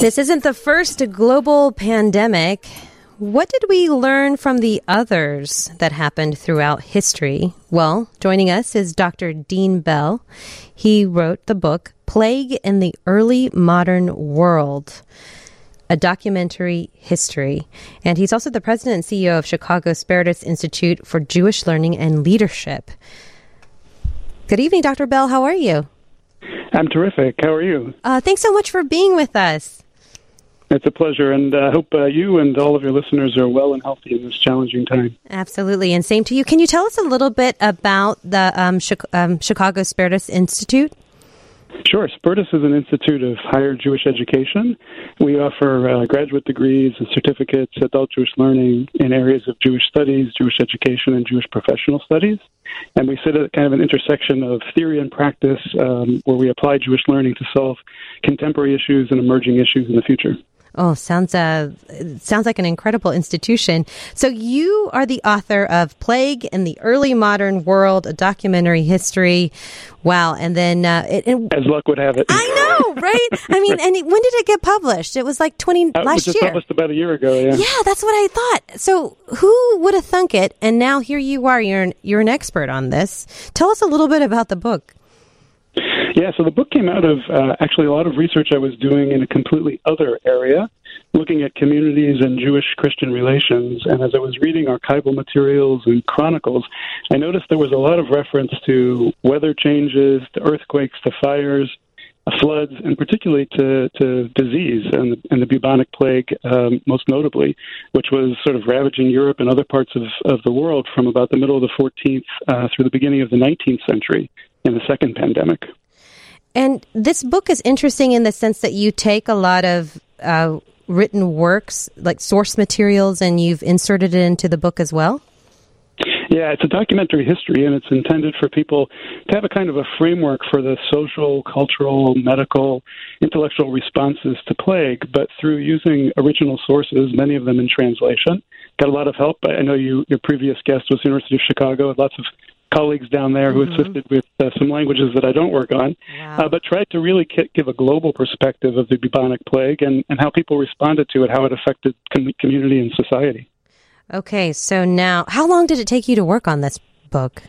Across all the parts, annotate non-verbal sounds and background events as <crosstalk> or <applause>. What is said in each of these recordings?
This isn't the first global pandemic. What did we learn from the others that happened throughout history? Well, joining us is Dr. Dean Bell. He wrote the book Plague in the Early Modern World, a documentary history. And he's also the president and CEO of Chicago Spertus Institute for Jewish Learning and Leadership. Good evening, Dr. Bell. How are you? I'm terrific. How are you? Uh, thanks so much for being with us. It's a pleasure, and I uh, hope uh, you and all of your listeners are well and healthy in this challenging time. Absolutely, and same to you. Can you tell us a little bit about the um, um, Chicago Spertus Institute? Sure. Spertus is an institute of higher Jewish education. We offer uh, graduate degrees and certificates, adult Jewish learning in areas of Jewish studies, Jewish education, and Jewish professional studies. And we sit at kind of an intersection of theory and practice um, where we apply Jewish learning to solve contemporary issues and emerging issues in the future. Oh, sounds uh, sounds like an incredible institution. So you are the author of Plague in the Early Modern World, a documentary history. Wow! And then uh, it, it, as luck would have it, I know, right? I mean, and when did it get published? It was like twenty uh, last it was year. Published about a year ago. Yeah. Yeah, that's what I thought. So who would have thunk it? And now here you are. You're an, you're an expert on this. Tell us a little bit about the book. Yeah, so the book came out of uh, actually a lot of research I was doing in a completely other area, looking at communities and Jewish Christian relations. And as I was reading archival materials and chronicles, I noticed there was a lot of reference to weather changes, to earthquakes, to fires, uh, floods, and particularly to, to disease and the, and the bubonic plague, um, most notably, which was sort of ravaging Europe and other parts of, of the world from about the middle of the 14th uh, through the beginning of the 19th century in the second pandemic. And this book is interesting in the sense that you take a lot of uh, written works, like source materials, and you've inserted it into the book as well? Yeah, it's a documentary history, and it's intended for people to have a kind of a framework for the social, cultural, medical, intellectual responses to plague, but through using original sources, many of them in translation. Got a lot of help. I know you, your previous guest was University of Chicago, lots of colleagues down there who mm-hmm. assisted with uh, some languages that I don't work on, wow. uh, but tried to really k- give a global perspective of the bubonic plague and, and how people responded to it, how it affected com- community and society. Okay, so now, how long did it take you to work on this book?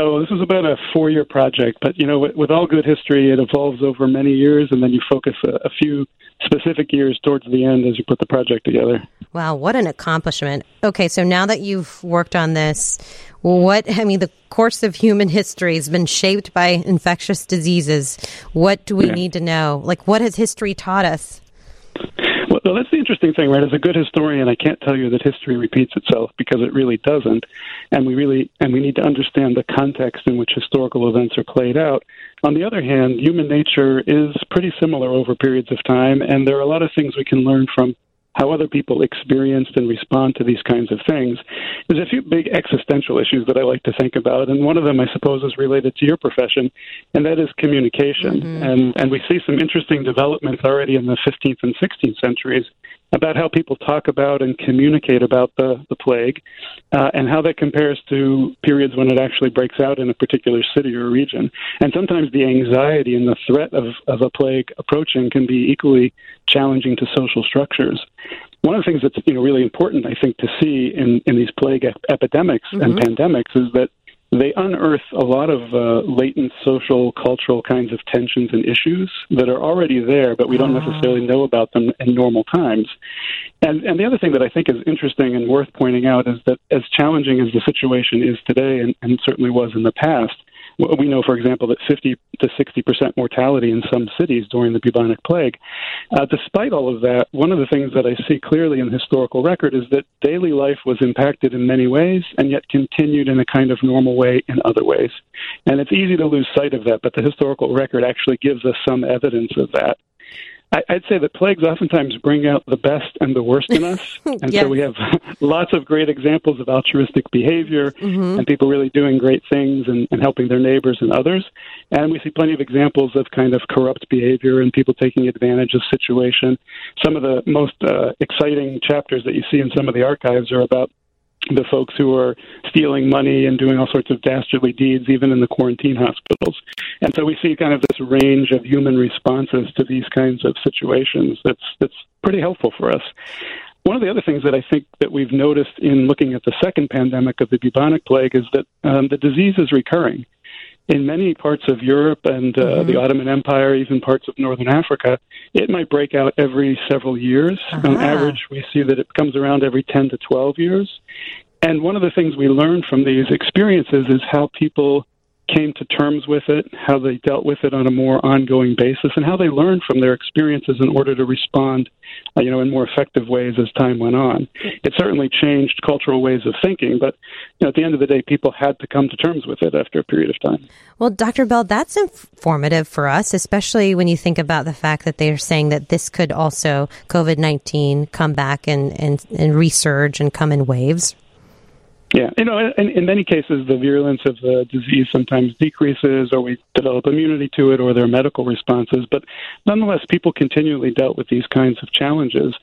Oh, this is about a four-year project, but you know, with, with all good history, it evolves over many years, and then you focus a, a few specific years towards the end as you put the project together. Wow, what an accomplishment! Okay, so now that you've worked on this, what I mean, the course of human history has been shaped by infectious diseases. What do we yeah. need to know? Like, what has history taught us? Well, that's the interesting thing, right? As a good historian, I can't tell you that history repeats itself because it really doesn't, and we really and we need to understand the context in which historical events are played out. On the other hand, human nature is pretty similar over periods of time, and there are a lot of things we can learn from how other people experienced and respond to these kinds of things. There's a few big existential issues that I like to think about, and one of them, I suppose, is related to your profession, and that is communication. Mm-hmm. And and we see some interesting developments already in the 15th and 16th centuries about how people talk about and communicate about the, the plague uh, and how that compares to periods when it actually breaks out in a particular city or region. And sometimes the anxiety and the threat of, of a plague approaching can be equally challenging to social structures. One of the things that's you know really important, I think, to see in, in these plague ep- epidemics mm-hmm. and pandemics is that they unearth a lot of uh, latent social, cultural kinds of tensions and issues that are already there, but we don't ah. necessarily know about them in normal times. And, and the other thing that I think is interesting and worth pointing out is that as challenging as the situation is today, and, and certainly was in the past, we know, for example, that 50 to 60 percent mortality in some cities during the bubonic plague. Uh, despite all of that, one of the things that I see clearly in the historical record is that daily life was impacted in many ways and yet continued in a kind of normal way in other ways. And it's easy to lose sight of that, but the historical record actually gives us some evidence of that. I, would say that plagues oftentimes bring out the best and the worst in us. <laughs> And yes. so we have <laughs> lots of great examples of altruistic behavior mm-hmm. and people really doing great things and, and helping their neighbors and others. And we see plenty of examples of kind of corrupt behavior and people taking advantage of situation. Some of the most uh, exciting chapters that you see in some of the archives are about the folks who are stealing money and doing all sorts of dastardly deeds, even in the quarantine hospitals. And so we see kind of this range of human responses to these kinds of situations that's that's pretty helpful for us. One of the other things that I think that we've noticed in looking at the second pandemic of the bubonic plague is that um, the disease is recurring. In many parts of Europe and uh, mm-hmm. the Ottoman Empire, even parts of northern Africa, it might break out every several years. Uh-huh. On average, we see that it comes around every 10 to 12 years. And one of the things we learn from these experiences is how people came to terms with it, how they dealt with it on a more ongoing basis, and how they learned from their experiences in order to respond, uh, you know, in more effective ways as time went on. It certainly changed cultural ways of thinking, but you know, at the end of the day, people had to come to terms with it after a period of time. Well, Dr. Bell, that's informative for us, especially when you think about the fact that they're saying that this could also COVID nineteen come back and, and and resurge and come in waves. Yeah, you know, in, in many cases, the virulence of the disease sometimes decreases, or we develop immunity to it, or there are medical responses. But nonetheless, people continually dealt with these kinds of challenges.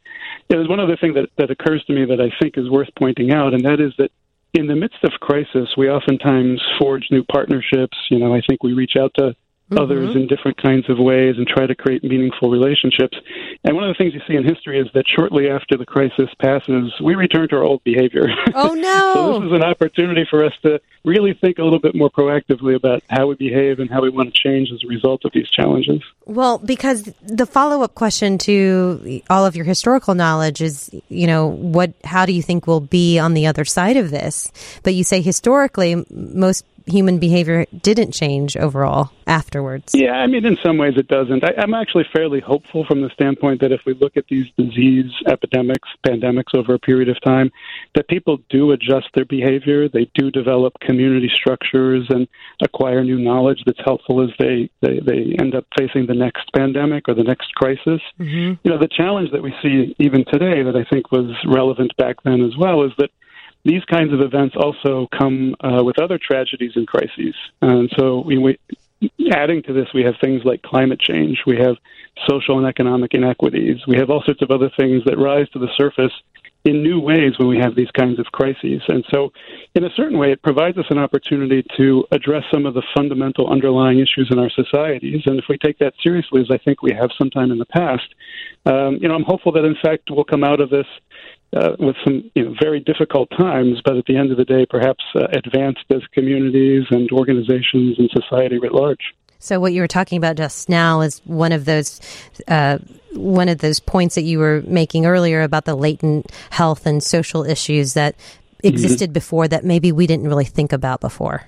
There's one other thing that, that occurs to me that I think is worth pointing out, and that is that in the midst of crisis, we oftentimes forge new partnerships. You know, I think we reach out to mm-hmm. others in different kinds of ways and try to create meaningful relationships. And one of the things you see in history is that shortly after the crisis passes, we return to our old behavior. Oh, <laughs> no. so this is an opportunity for us to really think a little bit more proactively about how we behave and how we want to change as a result of these challenges. Well, because the follow up question to all of your historical knowledge is, you know, what, how do you think we'll be on the other side of this? But you say historically, most human behavior didn't change overall afterwards. Yeah, I mean, in some ways it doesn't. I, am actually fairly hopeful from the standpoint that if we look at these disease epidemics, pandemics over a period of time, that people do adjust their behavior. They do develop community structures and acquire new knowledge that's helpful as they, they, they end up facing the next pandemic or the next crisis. Mm-hmm. You know, the challenge that we see even today that I think was relevant back then as well is that these kinds of events also come uh, with other tragedies and crises. And so, we, we, adding to this, we have things like climate change, we have social and economic inequities, we have all sorts of other things that rise to the surface in new ways when we have these kinds of crises. And so, in a certain way, it provides us an opportunity to address some of the fundamental underlying issues in our societies. And if we take that seriously, as I think we have sometime in the past, um, you know, I'm hopeful that in fact we'll come out of this uh, with some you know, very difficult times, but at the end of the day, perhaps uh, advanced as communities and organizations and society writ large. So, what you were talking about just now is one of those uh, one of those points that you were making earlier about the latent health and social issues that mm-hmm. existed mm-hmm. before that maybe we didn't really think about before.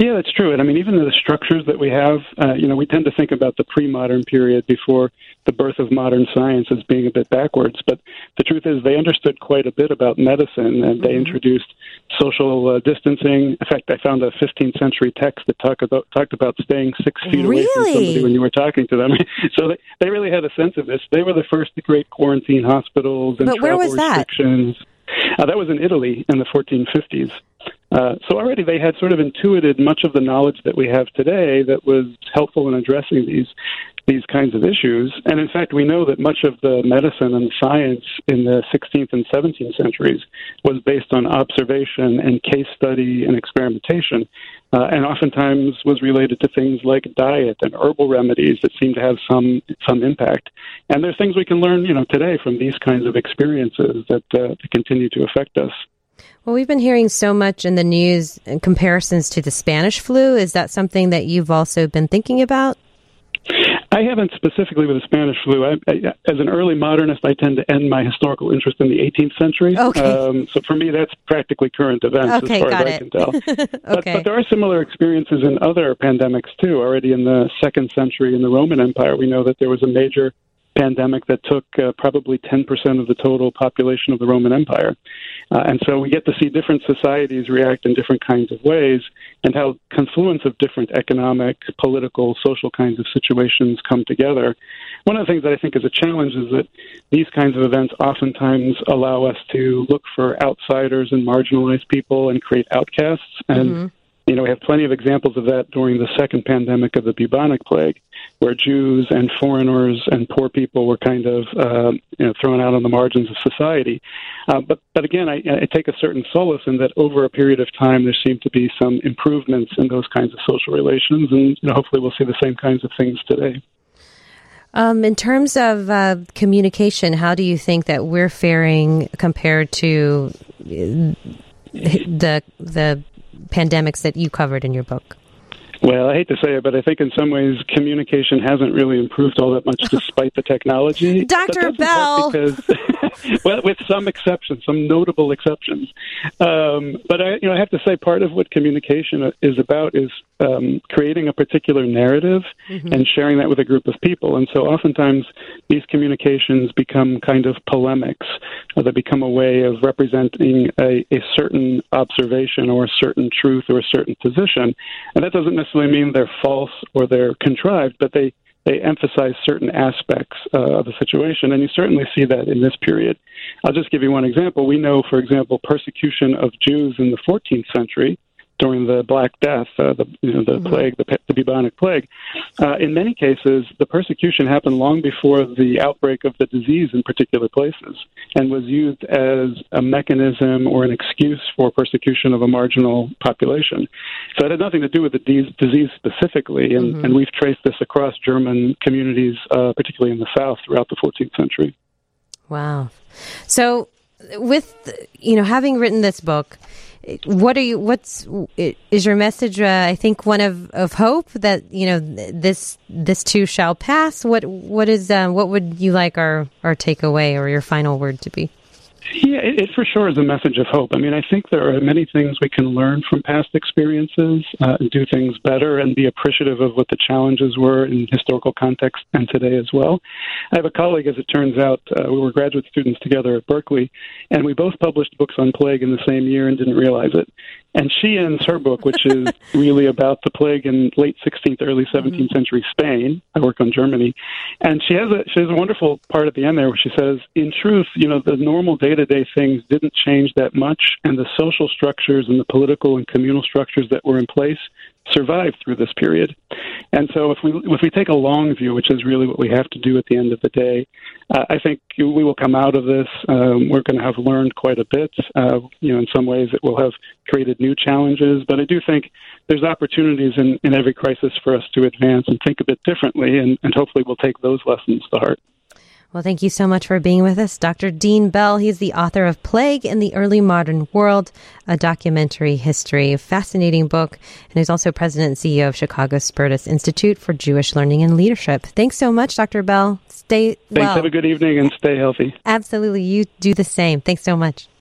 Yeah, that's true. And I mean, even the structures that we have, uh, you know, we tend to think about the pre-modern period before the birth of modern science as being a bit backwards. But the truth is, they understood quite a bit about medicine, and they mm-hmm. introduced social uh, distancing. In fact, I found a 15th century text that talk about, talked about staying six feet really? away from somebody when you were talking to them. <laughs> so they, they really had a sense of this. They were the first to create quarantine hospitals and but travel restrictions. That? Uh, that was in Italy in the 1450s. Uh, so already they had sort of intuited much of the knowledge that we have today that was helpful in addressing these these kinds of issues. And in fact, we know that much of the medicine and science in the 16th and 17th centuries was based on observation and case study and experimentation, uh, and oftentimes was related to things like diet and herbal remedies that seem to have some some impact. And there's things we can learn, you know, today from these kinds of experiences that, uh, that continue to affect us. Well, we've been hearing so much in the news in comparisons to the Spanish flu. Is that something that you've also been thinking about? I haven't specifically with the Spanish flu. I, I, as an early modernist, I tend to end my historical interest in the 18th century. Okay. Um, so for me, that's practically current events okay, as far as I it. can tell. okay. <laughs> but, but there are similar experiences in other pandemics too. Already in the second century in the Roman Empire, we know that there was a major pandemic that took uh, probably 10% of the total population of the Roman Empire. Uh, and so we get to see different societies react in different kinds of ways and how confluence of different economic, political, social kinds of situations come together. One of the things that I think is a challenge is that these kinds of events oftentimes allow us to look for outsiders and marginalized people and create outcasts. And mm-hmm. You know, we have plenty of examples of that during the second pandemic of the bubonic plague. Where Jews and foreigners and poor people were kind of uh, you know, thrown out on the margins of society. Uh, but but again, I, I take a certain solace in that over a period of time, there seem to be some improvements in those kinds of social relations, and you know, hopefully, we'll see the same kinds of things today. Um, in terms of uh, communication, how do you think that we're faring compared to uh, the the pandemics that you covered in your book? Well, I hate to say it, but I think in some ways communication hasn't really improved all that much <laughs> despite the technology. Dr. Bell. Because, <laughs> well, with some exceptions, some notable exceptions. Um, but I, you know, I have to say, part of what communication is about is um, creating a particular narrative mm-hmm. and sharing that with a group of people. And so, oftentimes, these communications become kind of polemics. Uh, they become a way of representing a, a certain observation or a certain truth or a certain position, and that doesn't necessarily mean they're false or they're contrived, but they they emphasize certain aspects uh, of the situation, and you certainly see that in this period. I'll just give you one example. We know, for example, persecution of Jews in the 14th century during the Black Death, uh, the you know, the mm-hmm. plague, the, the bubonic plague. Uh, in many cases, the persecution happened long before the outbreak of the disease in particular places, and was used as a mechanism or an excuse for persecution of a marginal population. So it had nothing to do with the de- disease specifically, and, mm-hmm. and we've traced this across German communities, uh, particularly in the South, throughout the 14th century. Wow. So, with you know, having written this book what are you what's is your message uh, i think one of, of hope that you know this this too shall pass? What what is uh, what would you like our our takeaway or your final word to be yeah, it, it, for sure is a message of hope. I mean, I think there are many things we can learn from past experiences, uh, do things better, and be appreciative of what the challenges were in historical context and today as well. I have a colleague, as it turns out, uh, we were graduate students together at Berkeley, and we both published books on plague in the same year and didn't realize it. And she ends her book, which is <laughs> really about the plague in late 16th, early 17th mm-hmm. century Spain. I work on Germany, and she has a she has a wonderful part at the end there where she says, "In truth, you know, the normal day to day things didn't change that much, and the social structures and the political and communal structures that were in place survive through this period. And so, if we if we take a long view, which is really what we have to do at the end of the day, uh, I think we will come out of this. Um, we're going to have learned quite a bit. Uh, you know, in some ways, it will have created new challenges, but I do think there's opportunities in, in every crisis for us to advance and think a bit differently, and, and hopefully, we'll take those lessons to heart. Well, thank you so much for being with us, Dr. Dean Bell. He's the author of Plague in the Early Modern World, a documentary history, a fascinating book, and he's also president and CEO of Chicago Spertus Institute for Jewish Learning and Leadership. Thanks so much, Dr. Bell. Stay Thanks. well. Have a good evening and stay healthy. Absolutely. You do the same. Thanks so much.